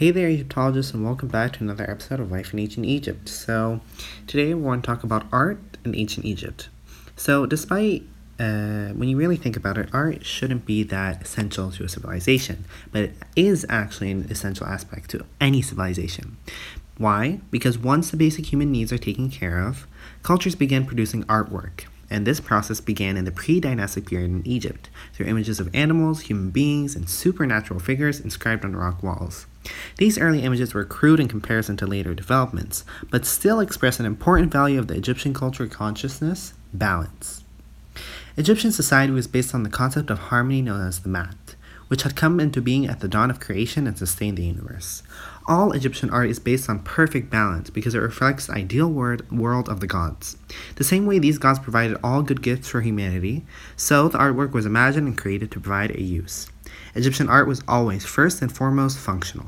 Hey there, Egyptologists, and welcome back to another episode of Life in Ancient Egypt. So, today we want to talk about art in ancient Egypt. So, despite uh, when you really think about it, art shouldn't be that essential to a civilization, but it is actually an essential aspect to any civilization. Why? Because once the basic human needs are taken care of, cultures begin producing artwork and this process began in the pre dynastic period in Egypt through images of animals, human beings, and supernatural figures inscribed on rock walls. These early images were crude in comparison to later developments, but still express an important value of the Egyptian culture consciousness balance. Egyptian society was based on the concept of harmony known as the Ma'at which had come into being at the dawn of creation and sustained the universe. All Egyptian art is based on perfect balance because it reflects the ideal word, world of the gods. The same way these gods provided all good gifts for humanity, so the artwork was imagined and created to provide a use. Egyptian art was always first and foremost functional.